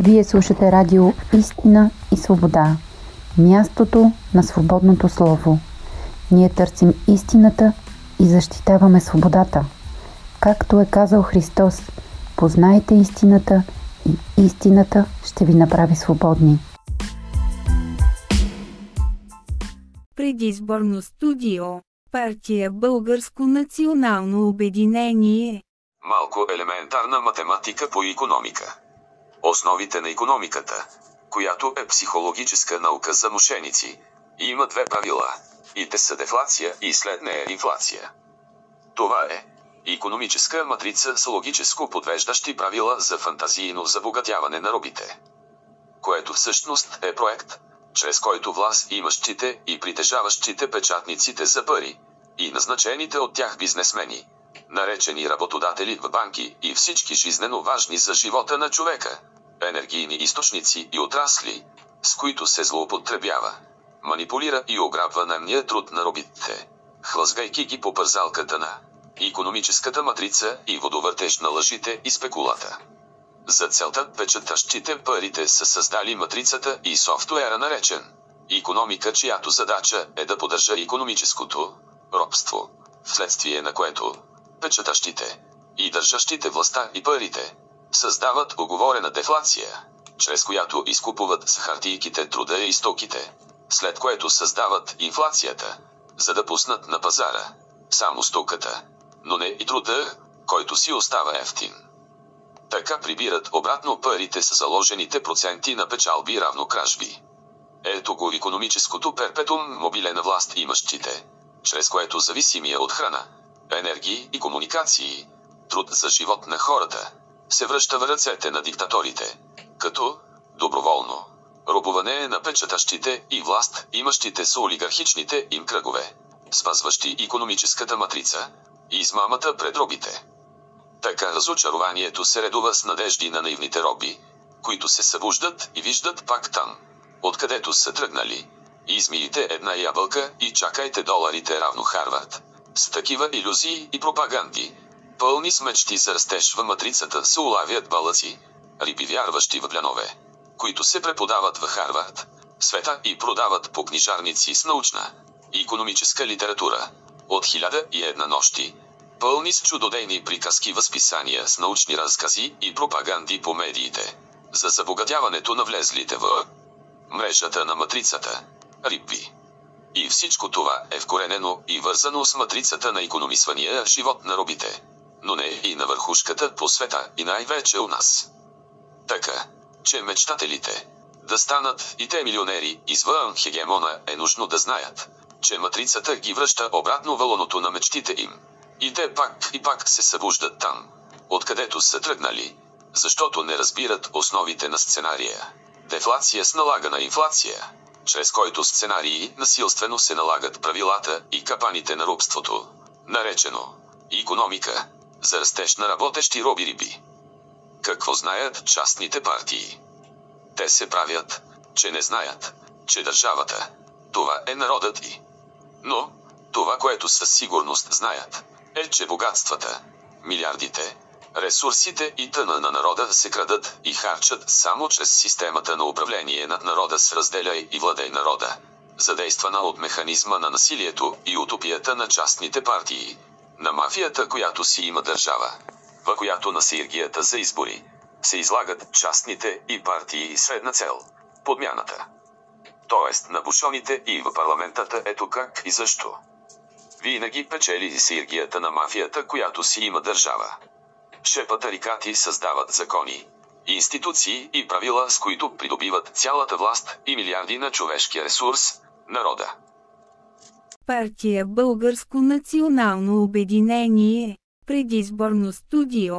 Вие слушате радио Истина и Свобода. Мястото на свободното слово. Ние търсим истината и защитаваме свободата. Както е казал Христос, познайте истината и истината ще ви направи свободни. Предизборно студио. Партия Българско национално обединение. Малко елементарна математика по економика. Основите на економиката, която е психологическа наука за мошеници, има две правила. И те са дефлация и след нея инфлация. Това е економическа матрица с логическо подвеждащи правила за фантазийно забогатяване на робите. Което всъщност е проект, чрез който власт имащите и притежаващите печатниците за пари, и назначените от тях бизнесмени, наречени работодатели в банки и всички жизнено важни за живота на човека, енергийни източници и отрасли, с които се злоупотребява, манипулира и ограбва наемния труд на робитите, хлъзгайки ги по пързалката на економическата матрица и водовъртеж на лъжите и спекулата. За целта печатащите парите са създали матрицата и софтуера наречен економика, чиято задача е да поддържа економическото робство, вследствие на което печатащите и държащите властта и парите създават оговорена дефлация, чрез която изкупуват с хартийките труда и стоките, след което създават инфлацията, за да пуснат на пазара само стоката, но не и труда, който си остава ефтин. Така прибират обратно парите с заложените проценти на печалби равно кражби. Ето го економическото перпетум мобиле на власт имащите, чрез което зависимия от храна, енергии и комуникации, труд за живот на хората, се връща в ръцете на диктаторите, като доброволно робуване на печатащите и власт имащите са олигархичните им кръгове, спазващи економическата матрица и измамата пред робите. Така разочарованието се редува с надежди на наивните роби, които се събуждат и виждат пак там, откъдето са тръгнали. Измиете една ябълка и чакайте доларите равно Харвард. С такива иллюзии и пропаганди, пълни с мечти за растеж в матрицата се улавят балъци, риби вярващи в плянове, които се преподават в Харвард, света и продават по книжарници с научна и економическа литература. От хиляда и една нощи, пълни с чудодейни приказки възписания с научни разкази и пропаганди по медиите, за забогатяването на влезлите в мрежата на матрицата. Рипви. И всичко това е вкоренено и вързано с матрицата на економисвания живот на робите. Но не и на върхушката по света и най-вече у нас. Така, че мечтателите да станат и те милионери извън хегемона е нужно да знаят, че матрицата ги връща обратно вълното на мечтите им. И те пак и пак се събуждат там, откъдето са тръгнали, защото не разбират основите на сценария. Дефлация с налагана инфлация, чрез който сценарии насилствено се налагат правилата и капаните на робството, наречено економика, за растеж на работещи роби-риби. Какво знаят частните партии? Те се правят, че не знаят, че държавата, това е народът и. Но, това, което със сигурност знаят, е, че богатствата, милиардите, ресурсите и тъна на народа се крадат и харчат само чрез системата на управление над народа с разделяй и владей народа, задействана от механизма на насилието и утопията на частните партии, на мафията, която си има държава, в която на сиргията за избори се излагат частните и партии средна цел – подмяната. Тоест на бушоните и в парламентата ето как и защо. Винаги печели сиргията на мафията, която си има държава. Шепа рикати създават закони, институции и правила, с които придобиват цялата власт и милиарди на човешкия ресурс – народа. Партия Българско национално обединение. Предизборно студио.